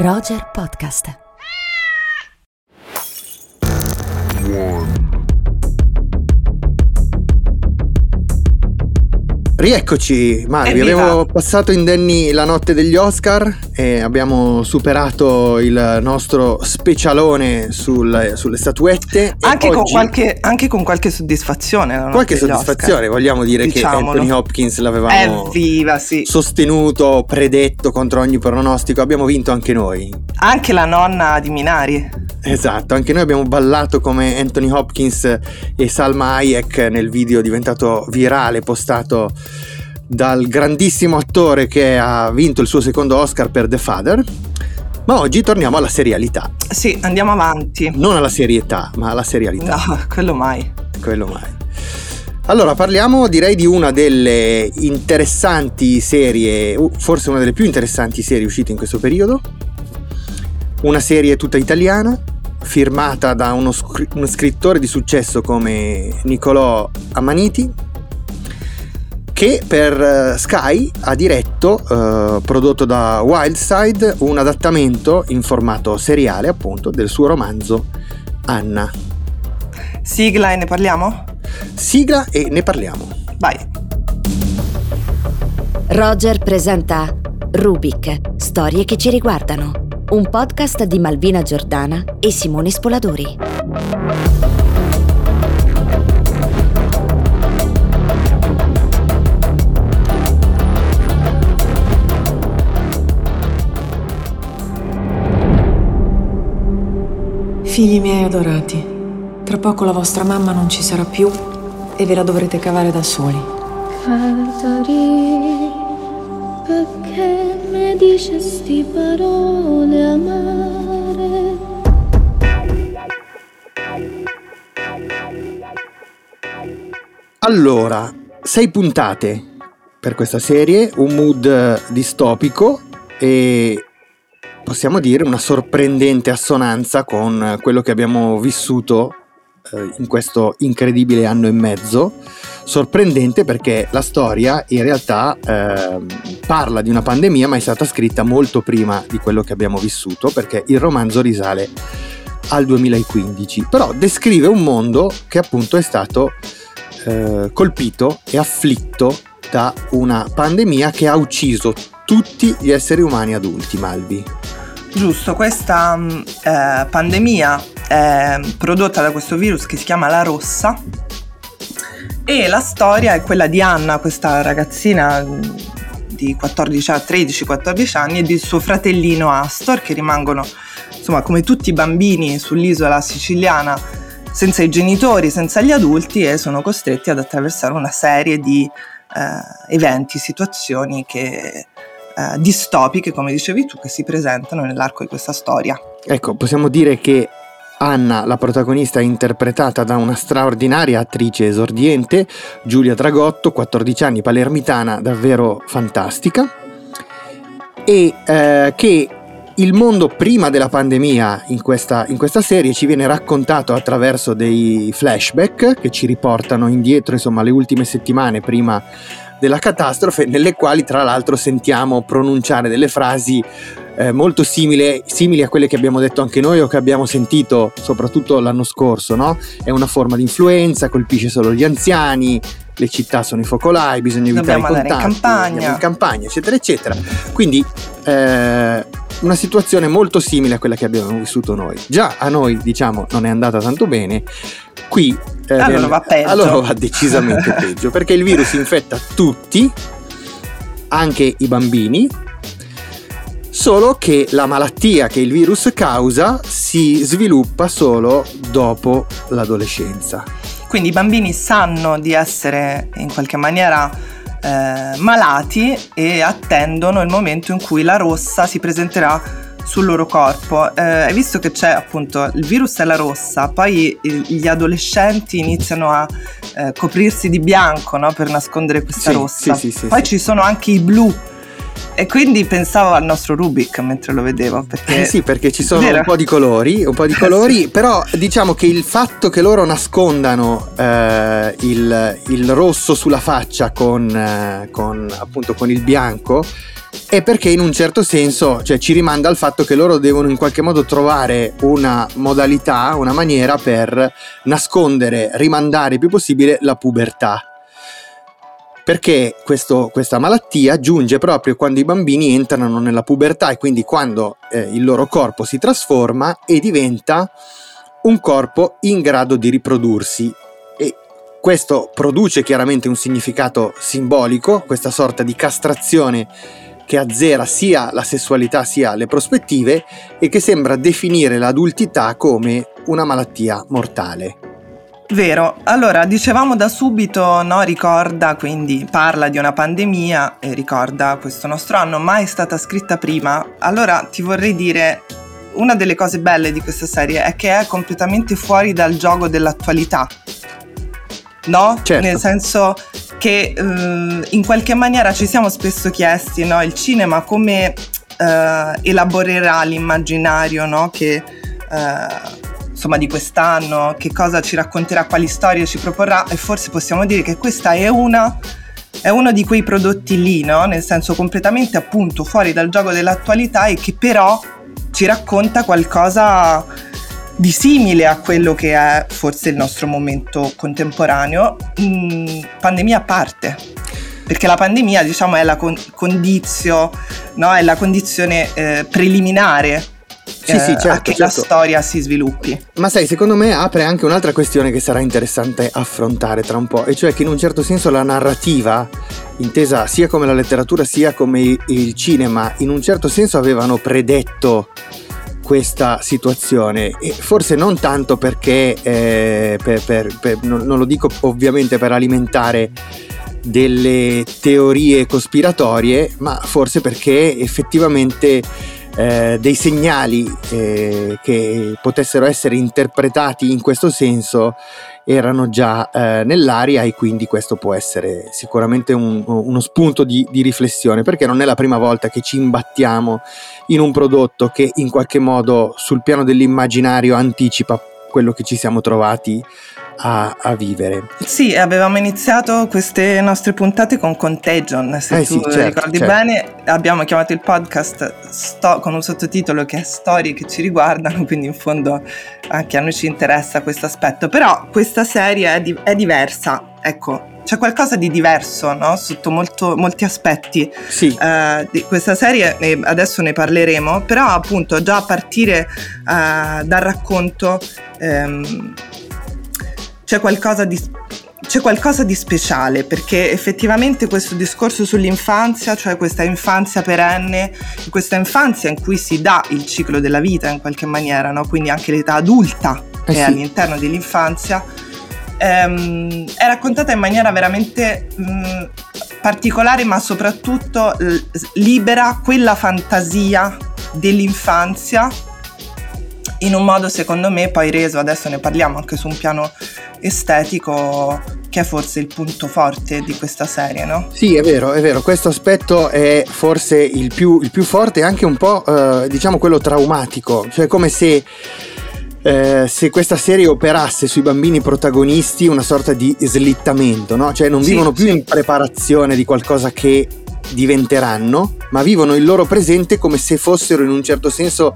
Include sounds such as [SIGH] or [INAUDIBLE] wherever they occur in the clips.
Roger Podcast. Rieccoci Mario, Evviva! abbiamo passato indenni la notte degli Oscar e abbiamo superato il nostro specialone sul- sulle statuette. Anche con, oggi- qualche, anche con qualche soddisfazione. qualche soddisfazione, vogliamo dire Diciamolo. che Anthony Hopkins l'avevamo Evviva, sì. sostenuto, predetto contro ogni pronostico, abbiamo vinto anche noi. Anche la nonna di Minari. Esatto, anche noi abbiamo ballato come Anthony Hopkins e Salma Hayek nel video diventato virale postato dal grandissimo attore che ha vinto il suo secondo Oscar per The Father. Ma oggi torniamo alla serialità, Sì, andiamo avanti. non alla serietà, ma alla serialità, No, quello mai. quello mai. Allora, parliamo direi di una delle interessanti serie, forse una delle più interessanti serie uscite in questo periodo. Una serie tutta italiana, firmata da uno, scri- uno scrittore di successo come Nicolò Amaniti, che per eh, Sky ha diretto, eh, prodotto da Wildside, un adattamento in formato seriale, appunto, del suo romanzo Anna. Sigla e ne parliamo? Sigla e ne parliamo. Vai. Roger presenta Rubik, storie che ci riguardano. Un podcast di Malvina Giordana e Simone Spoladori. Figli miei adorati, tra poco la vostra mamma non ci sarà più e ve la dovrete cavare da soli. Cantari, perché mi dici sti parole amare? Allora, sei puntate per questa serie, un mood eh, distopico e possiamo dire una sorprendente assonanza con quello che abbiamo vissuto eh, in questo incredibile anno e mezzo. Sorprendente perché la storia in realtà ehm, parla di una pandemia ma è stata scritta molto prima di quello che abbiamo vissuto perché il romanzo risale al 2015, però descrive un mondo che appunto è stato eh, colpito e afflitto da una pandemia che ha ucciso tutti gli esseri umani adulti, Malvi. Giusto, questa mh, eh, pandemia è prodotta da questo virus che si chiama la rossa e la storia è quella di Anna, questa ragazzina mh, di 14 a 13-14 anni e di suo fratellino Astor che rimangono insomma come tutti i bambini sull'isola siciliana senza i genitori, senza gli adulti e sono costretti ad attraversare una serie di eh, eventi, situazioni che eh, distopiche, come dicevi tu, che si presentano nell'arco di questa storia. Ecco, possiamo dire che Anna, la protagonista, è interpretata da una straordinaria attrice esordiente, Giulia Dragotto, 14 anni, palermitana, davvero fantastica, e eh, che il mondo prima della pandemia in questa, in questa serie ci viene raccontato attraverso dei flashback che ci riportano indietro, insomma, le ultime settimane prima della catastrofe, nelle quali tra l'altro sentiamo pronunciare delle frasi eh, molto simili, simili a quelle che abbiamo detto anche noi o che abbiamo sentito soprattutto l'anno scorso, no? È una forma di influenza, colpisce solo gli anziani, le città sono i focolai, bisogna evitare Dobbiamo i andare in contatti, campagna. in campagna, eccetera, eccetera. Quindi eh, una situazione molto simile a quella che abbiamo vissuto noi. Già a noi, diciamo, non è andata tanto bene, qui eh, Allora nel- va peggio. [LAUGHS] allora va decisamente [LAUGHS] peggio, perché il virus infetta tutti, anche i bambini, solo che la malattia che il virus causa si sviluppa solo dopo l'adolescenza. Quindi i bambini sanno di essere in qualche maniera eh, malati e attendono il momento in cui la rossa si presenterà sul loro corpo. Eh, hai visto che c'è appunto il virus è la rossa, poi gli adolescenti iniziano a eh, coprirsi di bianco no, per nascondere questa Sì, rossa. sì, sì, poi ci sono anche i blu. E quindi pensavo al nostro Rubik mentre lo vedevo. Perché Eh sì, perché ci sono Vero? un po' di colori, un po' di [LAUGHS] colori, sì. però diciamo che il fatto che loro nascondano eh, il, il rosso sulla faccia con, eh, con, appunto con il bianco è perché in un certo senso cioè, ci rimanda al fatto che loro devono in qualche modo trovare una modalità, una maniera per nascondere, rimandare il più possibile la pubertà. Perché questo, questa malattia giunge proprio quando i bambini entrano nella pubertà e quindi quando eh, il loro corpo si trasforma e diventa un corpo in grado di riprodursi. E questo produce chiaramente un significato simbolico, questa sorta di castrazione che azzera sia la sessualità sia le prospettive e che sembra definire l'adultità come una malattia mortale. Vero, allora dicevamo da subito, no, ricorda, quindi parla di una pandemia e ricorda questo nostro anno, mai stata scritta prima. Allora ti vorrei dire, una delle cose belle di questa serie è che è completamente fuori dal gioco dell'attualità. No? Certo. Nel senso che eh, in qualche maniera ci siamo spesso chiesti, no? Il cinema come eh, elaborerà l'immaginario, no? Che, eh, insomma, di quest'anno, che cosa ci racconterà, quali storie ci proporrà e forse possiamo dire che questa è una è uno di quei prodotti lì, no? Nel senso completamente appunto fuori dal gioco dell'attualità e che però ci racconta qualcosa di simile a quello che è forse il nostro momento contemporaneo, mm, pandemia a parte. Perché la pandemia, diciamo, è la con- condizio, no? è la condizione eh, preliminare sì, sì, eh, certo, a che certo. la storia si sviluppi. Ma sai, secondo me apre anche un'altra questione che sarà interessante affrontare tra un po', e cioè che in un certo senso la narrativa, intesa sia come la letteratura sia come il cinema, in un certo senso avevano predetto questa situazione e forse non tanto perché eh, per, per, per, non, non lo dico ovviamente per alimentare delle teorie cospiratorie ma forse perché effettivamente eh, dei segnali eh, che potessero essere interpretati in questo senso erano già eh, nell'aria e quindi questo può essere sicuramente un- uno spunto di, di riflessione perché non è la prima volta che ci imbattiamo in un prodotto che in qualche modo sul piano dell'immaginario anticipa quello che ci siamo trovati a, a vivere. Sì, avevamo iniziato queste nostre puntate con Contagion, se Eh tu sì, certo, ricordi certo. bene, abbiamo chiamato il podcast sto- con un sottotitolo che è Storie che ci riguardano, quindi in fondo anche a noi ci interessa questo aspetto, però questa serie è, di- è diversa, ecco, c'è qualcosa di diverso, no? Sotto molto- molti aspetti Sì, eh, di questa serie, adesso ne parleremo, però appunto già a partire eh, dal racconto ehm, c'è qualcosa di c'è qualcosa di speciale perché effettivamente questo discorso sull'infanzia, cioè questa infanzia perenne, questa infanzia in cui si dà il ciclo della vita in qualche maniera, no? quindi anche l'età adulta Eh è sì. all'interno dell'infanzia, ehm, è raccontata in maniera veramente mh, particolare ma soprattutto l- libera quella fantasia dell'infanzia in un modo secondo me poi reso, adesso ne parliamo anche su un piano estetico che è forse il punto forte di questa serie, no? Sì, è vero, è vero, questo aspetto è forse il più, il più forte e anche un po', eh, diciamo, quello traumatico, cioè come se, eh, se questa serie operasse sui bambini protagonisti una sorta di slittamento, no? Cioè non Sì, vivono più sì. in preparazione di qualcosa che diventeranno, ma vivono il loro presente come se fossero in un certo senso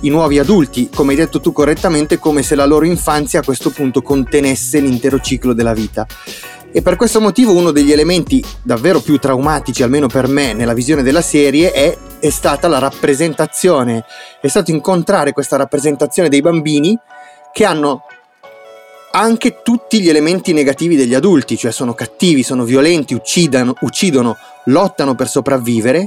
i nuovi adulti, come hai detto tu correttamente, come se la loro infanzia a questo punto contenesse l'intero ciclo della vita. E per questo motivo uno degli elementi davvero più traumatici, almeno per me, nella visione della serie è, è stata la rappresentazione, è stato incontrare questa rappresentazione dei bambini che hanno anche tutti gli elementi negativi degli adulti, cioè sono cattivi, sono violenti, uccidano, uccidono, lottano per sopravvivere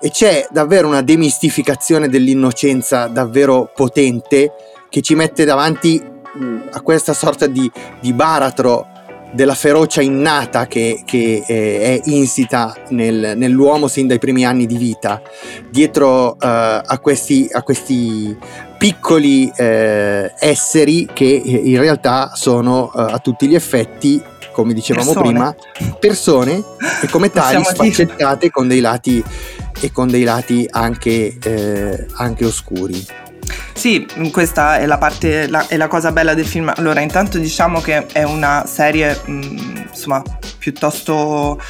e c'è davvero una demistificazione dell'innocenza davvero potente che ci mette davanti mh, a questa sorta di, di baratro della ferocia innata che, che, eh, è insita nel- nell'uomo sin dai primi anni di vita, dietro eh, a, questi, a questi piccoli eh, esseri che eh, in realtà sono eh, a tutti gli effetti, come dicevamo Persone. prima, persone e come tali sfaccettate con dei lati e con dei lati anche, eh, anche oscuri. Sì, mh, questa è la parte, la, è la cosa bella del film. Allora, intanto diciamo che è una serie, mh, insomma, piuttosto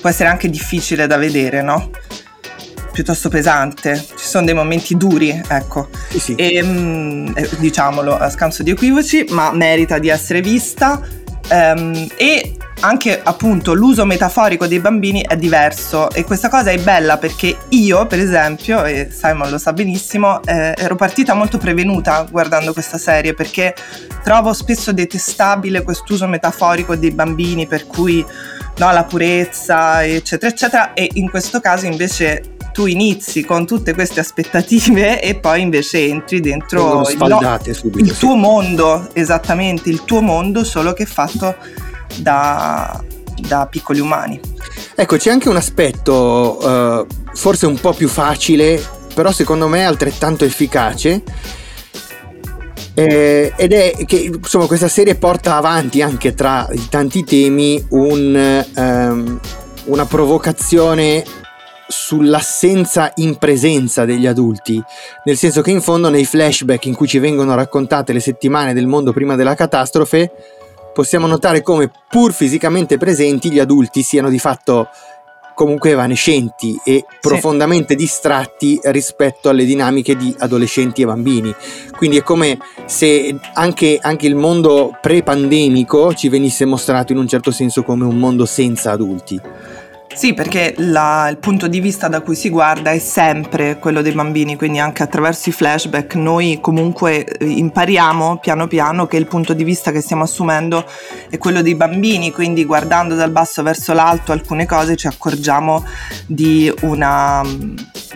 può essere anche difficile da vedere, no? piuttosto pesante, ci sono dei momenti duri, ecco. Sì, sì. E, mm, eh, diciamolo a scanso di equivoci, ma merita di essere vista. Ehm, e anche appunto l'uso metaforico dei bambini è diverso. E questa cosa è bella perché io per esempio, e Simon lo sa benissimo, eh, ero partita molto prevenuta guardando questa serie perché trovo spesso detestabile quest'uso metaforico dei bambini per cui no, la purezza eccetera eccetera. E in questo caso invece tu inizi con tutte queste aspettative e poi invece entri dentro il, no, subito, il tuo mondo, esattamente il tuo mondo, solo che fatto da, da piccoli umani. Ecco, c'è anche un aspetto uh, forse un po' più facile, però secondo me altrettanto efficace. Eh, ed è che insomma questa serie porta avanti anche tra i tanti temi un, um, una provocazione sull'assenza in presenza degli adulti, nel senso che in fondo nei flashback in cui ci vengono raccontate le settimane del mondo prima della catastrofe, possiamo notare come pur fisicamente presenti gli adulti siano di fatto comunque evanescenti e sì. profondamente distratti rispetto alle dinamiche di adolescenti e bambini. Quindi è come se anche, anche il mondo pre-pandemico ci venisse mostrato in un certo senso come un mondo senza adulti. Sì, perché la, il punto di vista da cui si guarda è sempre quello dei bambini, quindi anche attraverso i flashback noi comunque eh, impariamo piano piano che il punto di vista che stiamo assumendo è quello dei bambini, quindi guardando dal basso verso l'alto alcune cose ci accorgiamo di una,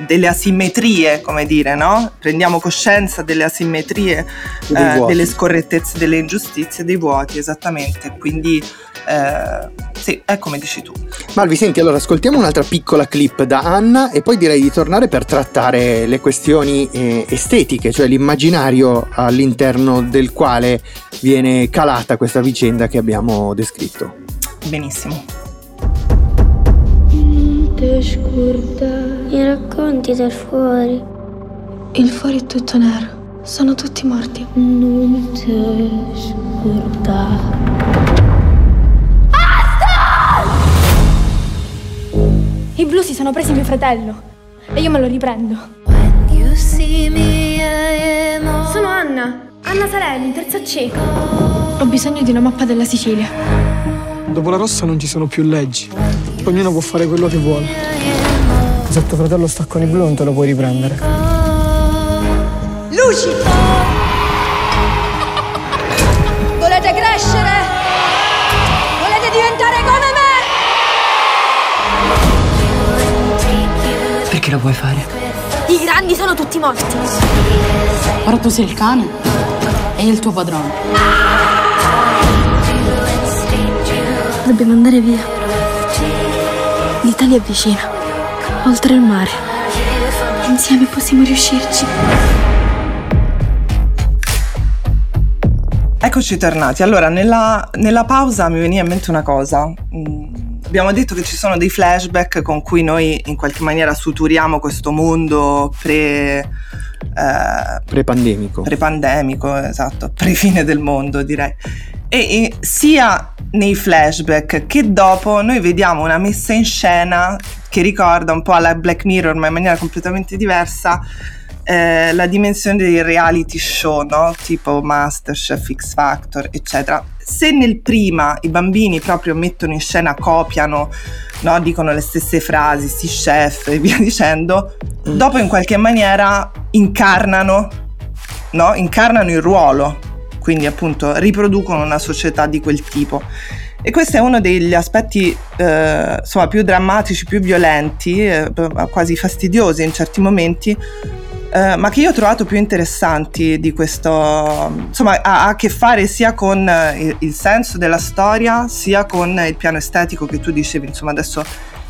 delle asimmetrie, come dire, no? Prendiamo coscienza delle asimmetrie, eh, delle scorrettezze, delle ingiustizie, dei vuoti, esattamente. Quindi eh, sì, è come dici tu. Malvi, senti, allora ascoltiamo un'altra piccola clip da Anna e poi direi di tornare per trattare le questioni eh, estetiche, cioè l'immaginario all'interno del quale viene calata questa vicenda che abbiamo descritto. Benissimo. Non ti scordare i racconti del fuori. Il fuori è tutto nero. Sono tutti morti. Non ti scordare. I blu si sono presi mio fratello e io me lo riprendo. Sono Anna, Anna Sarelli, terza C. Ho bisogno di una mappa della Sicilia. Dopo la rossa non ci sono più leggi. Ognuno può fare quello che vuole. Se tuo fratello sta con i blu non te lo puoi riprendere. Luci! Volete crescere? Volete diventare come me? Perché lo vuoi fare? I grandi sono tutti morti. Ora tu sei il cane e il tuo padrone. Dobbiamo andare via. L'Italia è vicina, oltre il mare. Insieme possiamo riuscirci. Eccoci tornati. Allora, nella, nella pausa mi veniva in mente una cosa. Mm abbiamo detto che ci sono dei flashback con cui noi in qualche maniera suturiamo questo mondo pre... Eh, pre-pandemico. Pre-pandemico, esatto, pre-fine del mondo direi. E, sia nei flashback che dopo noi vediamo una messa in scena che ricorda un po' alla Black Mirror ma in maniera completamente diversa eh, la dimensione dei reality show, no? tipo Masterchef, X Factor, eccetera. Se nel prima i bambini proprio mettono in scena, copiano, no? dicono le stesse frasi, si chef e via [LAUGHS] dicendo, mm. dopo in qualche maniera incarnano, no? incarnano il ruolo, quindi appunto riproducono una società di quel tipo. E questo è uno degli aspetti eh, insomma, più drammatici, più violenti, eh, quasi fastidiosi in certi momenti, eh, ma che io ho trovato più interessanti di questo, insomma ha, ha a che fare sia con eh, il, il, senso della storia sia con il piano estetico che tu dicevi, insomma adesso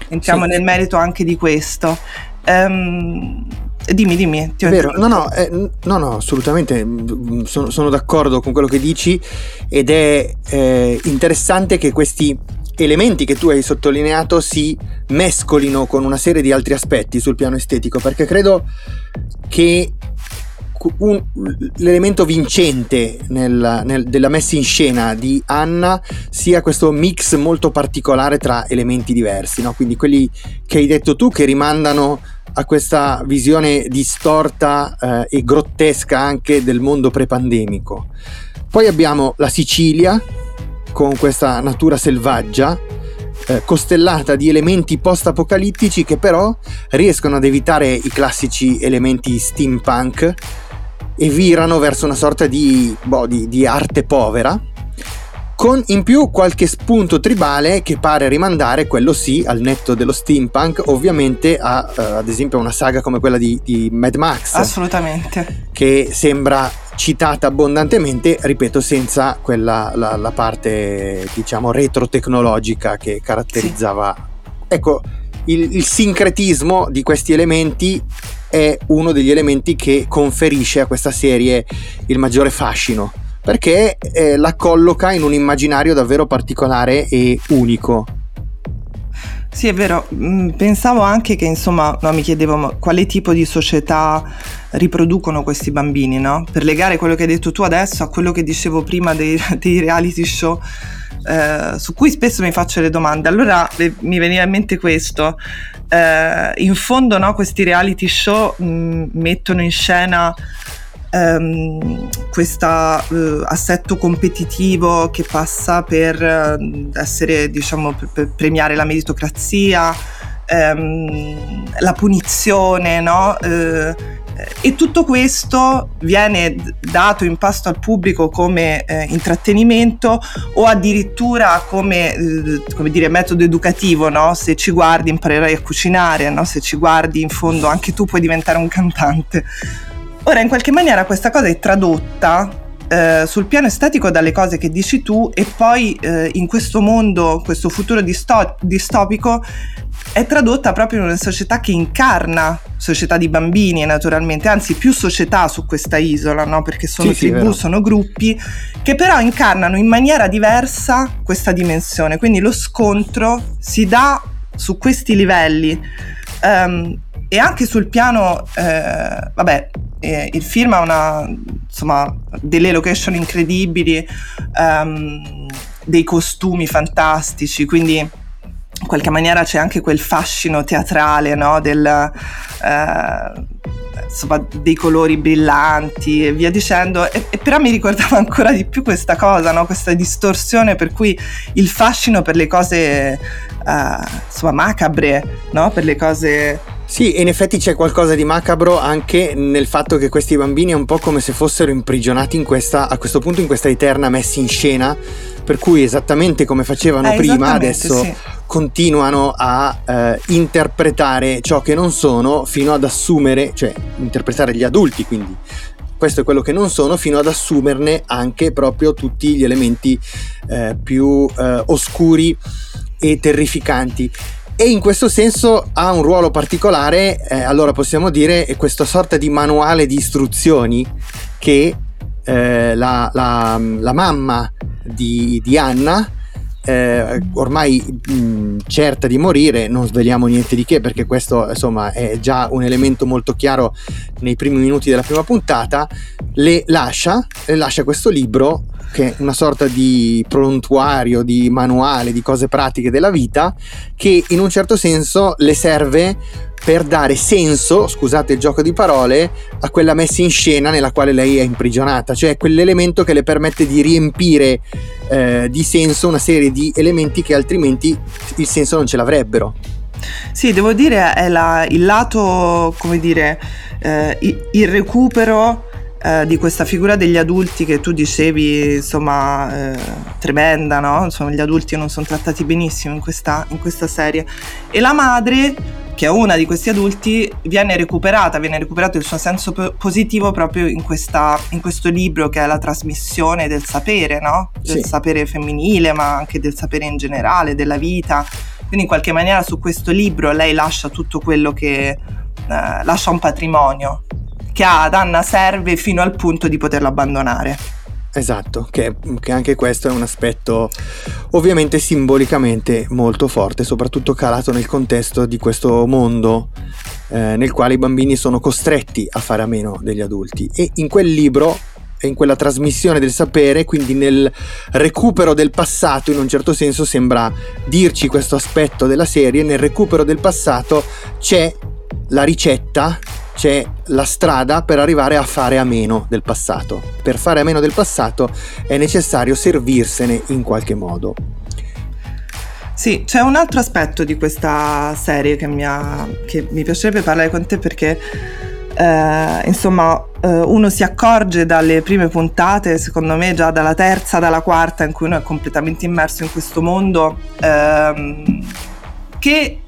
entriamo sì. nel merito anche di questo. Um, dimmi, dimmi. Ti ho Vero, no, no, eh, no, no, assolutamente mm, sono, sono, d'accordo con quello che dici ed è eh, interessante che questi elementi che tu hai sottolineato si mescolino con una serie di altri aspetti sul piano estetico, perché credo che un, l'elemento vincente nel, nel, della messa in scena di Anna sia questo mix molto particolare tra elementi diversi, no? quindi quelli che hai detto tu che rimandano a questa visione distorta eh, e grottesca anche del mondo prepandemico. Poi abbiamo la Sicilia con questa natura selvaggia eh, costellata di elementi post-apocalittici che però riescono ad evitare i classici elementi steampunk e virano verso una sorta di, boh, di, di arte povera con in più qualche spunto tribale che pare rimandare, quello sì, al netto dello steampunk, ovviamente a, uh, ad esempio una saga come quella di, di, Mad Max. Assolutamente. Che sembra citata abbondantemente, ripeto, senza quella, la, la parte, diciamo, retro-tecnologica che caratterizzava... Sì. Ecco, il, il sincretismo di questi elementi è uno degli elementi che conferisce a questa serie il maggiore fascino perché eh, la colloca in un immaginario davvero particolare e unico. Sì, è vero. Mm, pensavo anche che, insomma, no, mi chiedevo quale tipo di società riproducono questi bambini, no? Per legare quello che hai detto tu adesso a quello che dicevo prima dei, [LAUGHS] dei reality show, eh, su cui spesso mi faccio le domande. Allora mi veniva in mente questo. Eh, in fondo, no, questi reality show mh, mm, mettono in scena um, questo uh, assetto competitivo che passa per uh, essere, diciamo, per, per, premiare la meritocrazia, um, la punizione, no? Uh, e tutto questo viene dato in pasto al pubblico come eh, intrattenimento o addirittura come, eh, come dire, metodo educativo, no? se ci guardi imparerai a cucinare, no? se ci guardi in fondo anche tu puoi diventare un cantante. Ora, in qualche maniera questa cosa è tradotta eh, sul piano estetico dalle cose che dici tu e poi eh, in questo mondo, questo futuro disto- distopico, è tradotta proprio in una società che incarna società di bambini naturalmente, anzi più società su questa isola, no? perché sono sì, tribù, sì, sono gruppi, che però incarnano in maniera diversa questa dimensione. Quindi lo scontro si dà su questi livelli. Um, e anche sul piano, eh, vabbè, eh, il film ha una, insomma, delle location incredibili, um, dei costumi fantastici, quindi in qualche maniera c'è anche quel fascino teatrale, no? Del, eh, insomma, dei colori brillanti e via dicendo, e, e, però mi ricordava ancora di più questa cosa, no? questa distorsione per cui il fascino per le cose eh, insomma, macabre, no? per le cose sì, in effetti c'è qualcosa di macabro anche nel fatto che questi bambini è un po' come se fossero imprigionati in questa, a questo punto in questa eterna messa in scena, per cui esattamente come facevano eh, prima, adesso sì. continuano a eh, interpretare ciò che non sono fino ad assumere, cioè interpretare gli adulti, quindi questo è quello che non sono, fino ad assumerne anche proprio tutti gli elementi eh, più eh, oscuri e terrificanti e in questo senso ha un ruolo particolare, eh, allora possiamo dire, è questa sorta di manuale di istruzioni che eh, la, la, la, mamma di, di Anna, eh, ormai mh, certa di morire, non sveliamo niente di che perché questo insomma è già un elemento molto chiaro nei primi minuti della prima puntata, le lascia, le lascia questo libro che una sorta di prontuario, di manuale, di cose pratiche della vita che in un certo senso le serve per dare senso, scusate il gioco di parole, a quella messa in scena nella quale lei è imprigionata, cioè quell'elemento che le permette di riempire eh, di senso una serie di elementi che altrimenti il senso non ce l'avrebbero. Sì, devo dire è la, il lato, come dire, eh, il recupero eh, di questa figura degli adulti che tu dicevi, insomma, eh, tremenda, no? Insomma, gli adulti non sono trattati benissimo in questa, in questa serie. E la madre, che è una di questi adulti, viene recuperata, viene recuperato il suo senso p- positivo proprio in, questa, in, questo libro che è la trasmissione del sapere, no? Del sì. sapere femminile, ma anche del sapere in generale, della vita. Quindi in qualche maniera su questo libro lei lascia tutto quello che... Eh, lascia un patrimonio che ad Anna serve fino al punto di poterlo abbandonare. Esatto, che, che, anche questo è un aspetto ovviamente simbolicamente molto forte, soprattutto calato nel contesto di questo mondo eh, nel quale i bambini sono costretti a fare a meno degli adulti. E in quel libro e in quella trasmissione del sapere, quindi nel recupero del passato, in un certo senso sembra dirci questo aspetto della serie, nel recupero del passato c'è la ricetta, c'è la strada per arrivare a fare a meno del passato. Per fare a meno del passato è necessario servirsene in qualche modo. Sì, c'è un altro aspetto di questa serie che mi, ha, che mi piacerebbe parlare con te perché eh, insomma eh, uno si accorge dalle prime puntate, secondo me già dalla terza, dalla quarta in cui uno è completamente immerso in questo mondo, ehm, che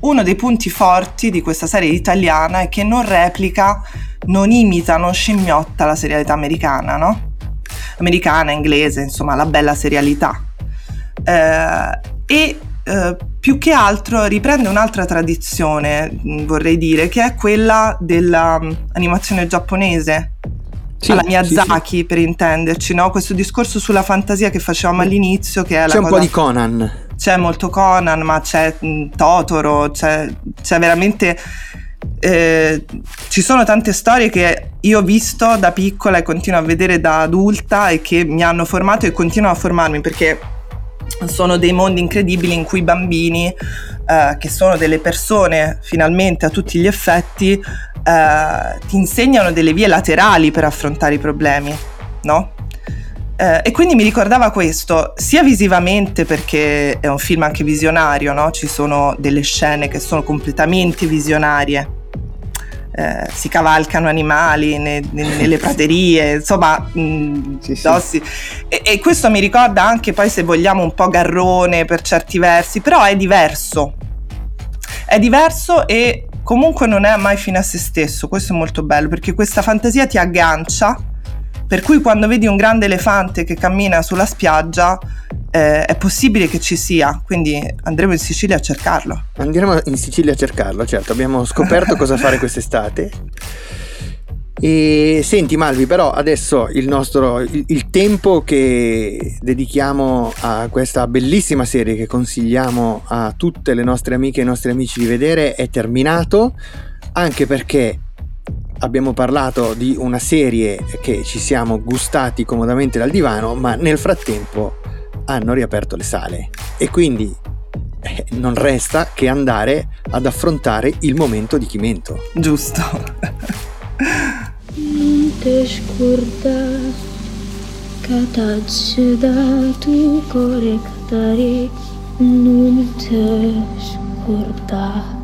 uno dei punti forti di questa serie italiana è che non replica, non imita, non scimmiotta la serialità americana, no? Americana, inglese, insomma, la bella serialità. Eh, e eh, più che altro riprende un'altra tradizione, vorrei dire, che è quella dell'animazione giapponese. Sì, alla Miyazaki, sì, sì. per intenderci, no? questo discorso sulla fantasia che facevamo all'inizio. Che è c'è un cosa... po' di Conan. C'è molto Conan, ma c'è mm, Totoro, c'è, c'è veramente. Eh, ci sono tante storie che io ho visto da piccola e continuo a vedere da adulta e che mi hanno formato e continuano a formarmi perché sono dei mondi incredibili in cui i bambini, eh, che sono delle persone finalmente a tutti gli effetti, eh, ti insegnano delle vie laterali per affrontare i problemi, no? Eh, e quindi mi ricordava questo, sia visivamente perché è un film anche visionario, no? Ci sono delle scene che sono completamente visionarie, eh, si cavalcano animali ne, ne, [LAUGHS] nelle praterie, insomma, mh, mm, sì, sì. E, e, questo mi ricorda anche poi se vogliamo un po' garrone per certi versi, però è diverso. È diverso e comunque non è mai fine a se stesso, questo è molto bello perché questa fantasia ti aggancia, per cui quando vedi un grande elefante che cammina sulla spiaggia eh, è possibile che ci sia, quindi andremo in Sicilia a cercarlo. Andremo in Sicilia a cercarlo, certo, abbiamo scoperto cosa fare [LAUGHS] quest'estate. E senti Malvi, però adesso il nostro il, il, tempo che dedichiamo a questa bellissima serie che consigliamo a tutte le nostre amiche e i nostri amici di vedere è terminato, anche perché abbiamo parlato di una serie che ci siamo gustati comodamente dal divano, ma nel frattempo hanno riaperto le sale e quindi eh, non resta che andare ad affrontare il momento di chimento. Giusto. non te scordas catace da tu core catari non te scordas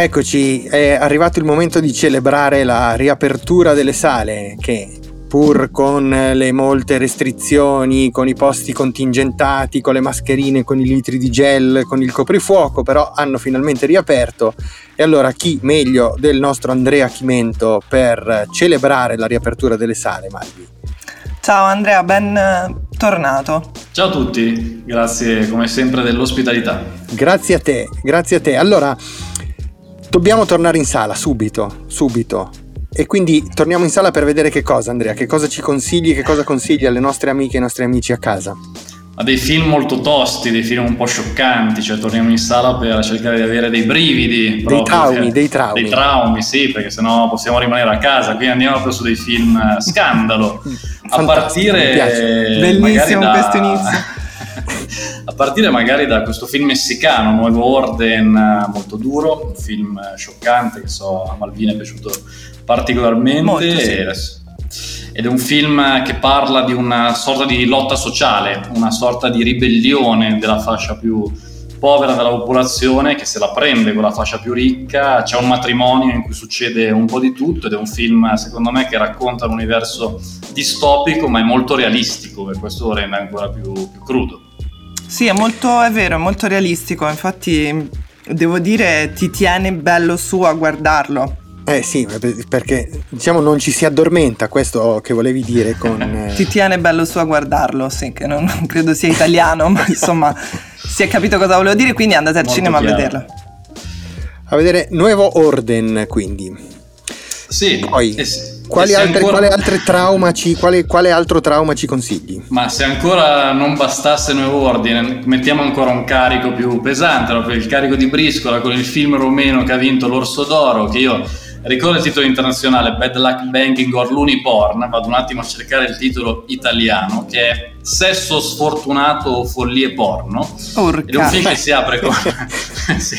Eccoci, è arrivato il momento di celebrare la riapertura delle sale che pur con le molte restrizioni, con i posti contingentati, con le mascherine, con i litri di gel, con il coprifuoco, però hanno finalmente riaperto. E allora chi meglio del nostro Andrea Chimento per celebrare la riapertura delle sale, Malvi? Ciao Andrea, ben eh, tornato. Ciao a tutti, grazie come sempre dell'ospitalità. Grazie a te, grazie a te. Allora, dobbiamo tornare in sala subito, subito e quindi torniamo in sala per vedere che cosa, Andrea, che cosa ci consigli, che cosa consigli alle nostre amiche e ai nostri amici a casa. Ma dei film molto tosti, dei film un po' scioccanti, cioè torniamo in sala per cercare di avere dei brividi. Dei traumi, dei traumi. Dei traumi, sì, perché sennò possiamo rimanere a casa, quindi andiamo proprio su dei film eh, scandalo. [LAUGHS] a partire... Bellissimo da... questo inizio. Partire magari da questo film messicano, Nuevo Orden, molto duro, un film scioccante che so a Malvina è piaciuto particolarmente. Molto, sì. Ed è un film che parla di una sorta di lotta sociale, una sorta di ribellione della fascia più povera della popolazione che se la prende con la fascia più ricca, c'è un matrimonio in cui succede un po' di tutto ed è un film secondo me che racconta un universo distopico ma è molto realistico e questo lo rende ancora più, più crudo. Sì, è molto, è vero, è molto realistico, infatti devo dire ti tiene bello su a guardarlo. Eh sì, perché diciamo non ci si addormenta, questo che volevi dire con... [LAUGHS] Eh... Ti tiene bello su a guardarlo, sì, che non, non credo sia italiano, [LAUGHS] ma insomma si è capito cosa volevo dire, quindi andate al Molto cinema chiaro. a vederlo. A vedere Nuovo Orden, quindi. Sì. Poi, eh sì. Quali altre, ancora... quale, altre trauma ci, quale, quale, altro trauma ci consigli? Ma se ancora non bastasse Nuovo Ordine, mettiamo ancora un carico più pesante, proprio il carico di Briscola con il film rumeno che ha vinto l'Orso d'Oro, che io ricordo il titolo internazionale Bad Luck Banking or Looney Porn, vado un attimo a cercare il titolo italiano che è Sesso sfortunato o follie porno. Ed è un film che si apre con, [LAUGHS] [LAUGHS] sì.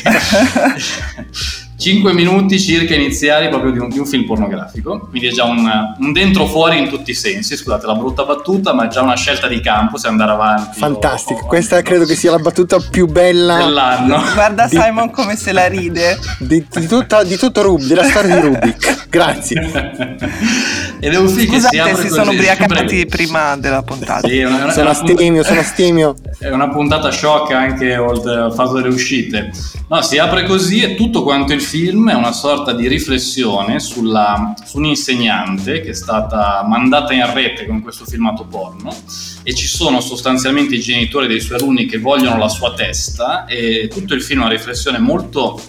5 minuti circa iniziali proprio di un, di un, film pornografico, quindi è già un, un, dentro fuori in tutti i sensi, scusate la brutta battuta, ma è già una scelta di campo se andare avanti. Fantastico, o, o, questa credo che sia la battuta più bella dell'anno. Guarda di, Simon come se la ride. Di, di, tutta, di tutto Rubik, della storia di Rubik, grazie. [LAUGHS] Ed è un film Scusate, che si apre si sono ubriacati prima della puntata. Sì, una, una, sono astemio, sono astemio. È una puntata shock anche oltre al fatto delle uscite. No, si apre così e tutto quanto il film è una sorta di riflessione sulla, su un'insegnante che è stata mandata in rete con questo filmato porno e ci sono sostanzialmente i genitori dei suoi alunni che vogliono la sua testa e tutto il film è una riflessione molto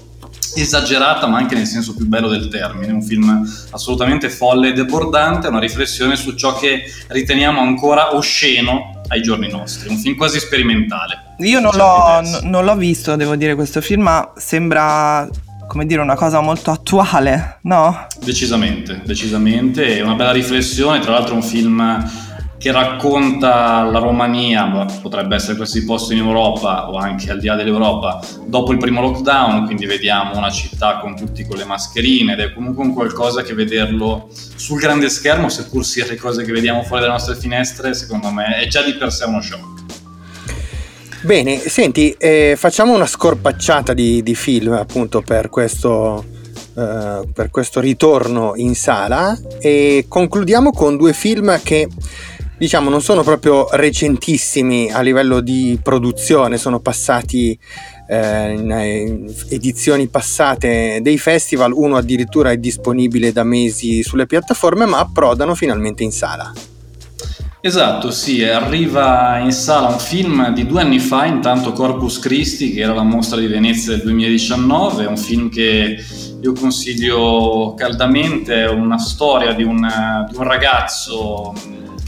esagerata ma anche nel senso più bello del termine, un film assolutamente folle ed abbordante, una riflessione su ciò che riteniamo ancora osceno ai giorni nostri, un film quasi sperimentale. Io non l'ho, n- non l'ho visto, devo dire, questo film, ma sembra come dire, una cosa molto attuale, no? Decisamente, decisamente, è una bella riflessione, tra l'altro un film che racconta la Romania, potrebbe essere questi posti in Europa o anche al di là dell'Europa, dopo il primo lockdown, quindi vediamo una città con tutti con le mascherine ed è comunque un qualcosa che vederlo sul grande schermo, seppur sia le cose che vediamo fuori dalle nostre finestre, secondo me è già di per sé uno shock. Bene, senti, eh, facciamo una scorpacciata di, di film appunto per questo, eh, per questo ritorno in sala e concludiamo con due film che diciamo non sono proprio recentissimi a livello di produzione, sono passati eh, in, in edizioni passate dei festival, uno addirittura è disponibile da mesi sulle piattaforme, ma approdano finalmente in sala. Esatto, sì, arriva in sala un film di due anni fa, intanto Corpus Christi, che era la mostra di Venezia del 2019, è un film che io consiglio caldamente, è una storia di un, di un ragazzo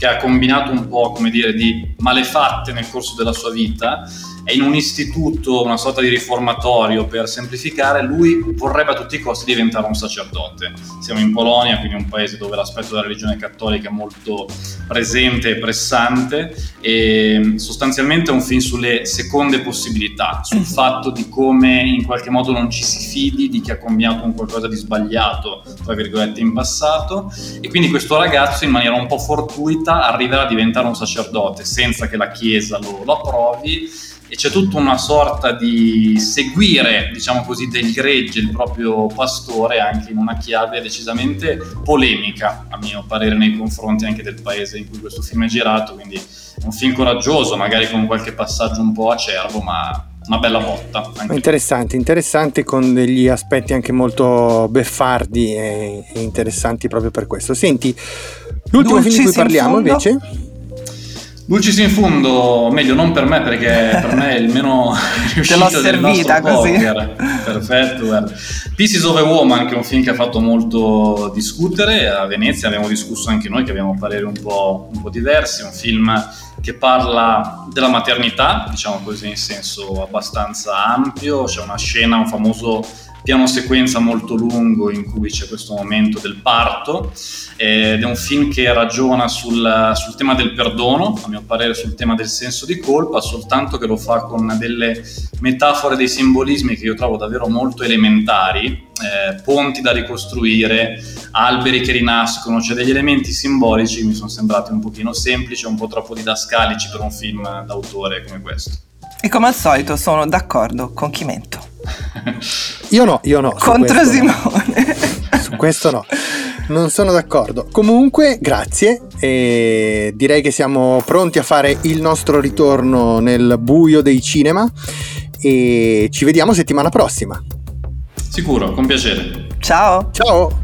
che ha combinato un po', come dire, di malefatte nel corso della sua vita è in un istituto, una sorta di riformatorio per semplificare, lui vorrebbe a tutti i costi diventare un sacerdote. Siamo in Polonia, quindi un paese dove l'aspetto della religione cattolica è molto presente e pressante e sostanzialmente è un film sulle seconde possibilità, sul mhm. fatto di come in qualche modo non ci si fidi di chi ha combinato un qualcosa di sbagliato, tra virgolette, in passato e quindi questo ragazzo in maniera un po' fortuita arriverà a diventare un sacerdote senza che la Chiesa lo, lo approvi e c'è tutta una sorta di seguire, diciamo così, del gregge il proprio pastore anche in una chiave decisamente polemica, a mio parere, nei confronti anche del paese in cui questo film è girato, quindi è un film coraggioso, magari con qualche passaggio un po' acerbo, ma una bella botta. Interessante, interessante con degli aspetti anche molto beffardi e, interessanti proprio per questo. Senti, l'ultimo Dulcis film di cui parliamo invece Dulcis in fondo, meglio non per me perché per me è il meno [LAUGHS] riuscito Te l'ho servita così. Perfetto, guarda. Pieces of a Woman, che è un film che ha fatto molto discutere, a Venezia abbiamo discusso anche noi che abbiamo pareri un po', un po diversi, un film che parla della maternità, diciamo così in senso abbastanza ampio, c'è una scena, un famoso piano sequenza molto lungo in cui c'è questo momento del parto ed è un film che ragiona sul, sul, tema del perdono, a mio parere sul tema del senso di colpa, soltanto che lo fa con delle metafore, dei simbolismi che io trovo davvero molto elementari, eh, ponti da ricostruire, alberi che rinascono, cioè degli elementi simbolici mi sono sembrati un pochino semplici, un po' troppo didascalici per un film d'autore come questo. E come al solito sono d'accordo con Chimento. Io no, io no. Contro Simone. No. Su questo no. Non sono d'accordo. Comunque, grazie. E direi che siamo pronti a fare il nostro ritorno nel buio dei cinema. E ci vediamo settimana prossima. Sicuro, con piacere. Ciao. Ciao.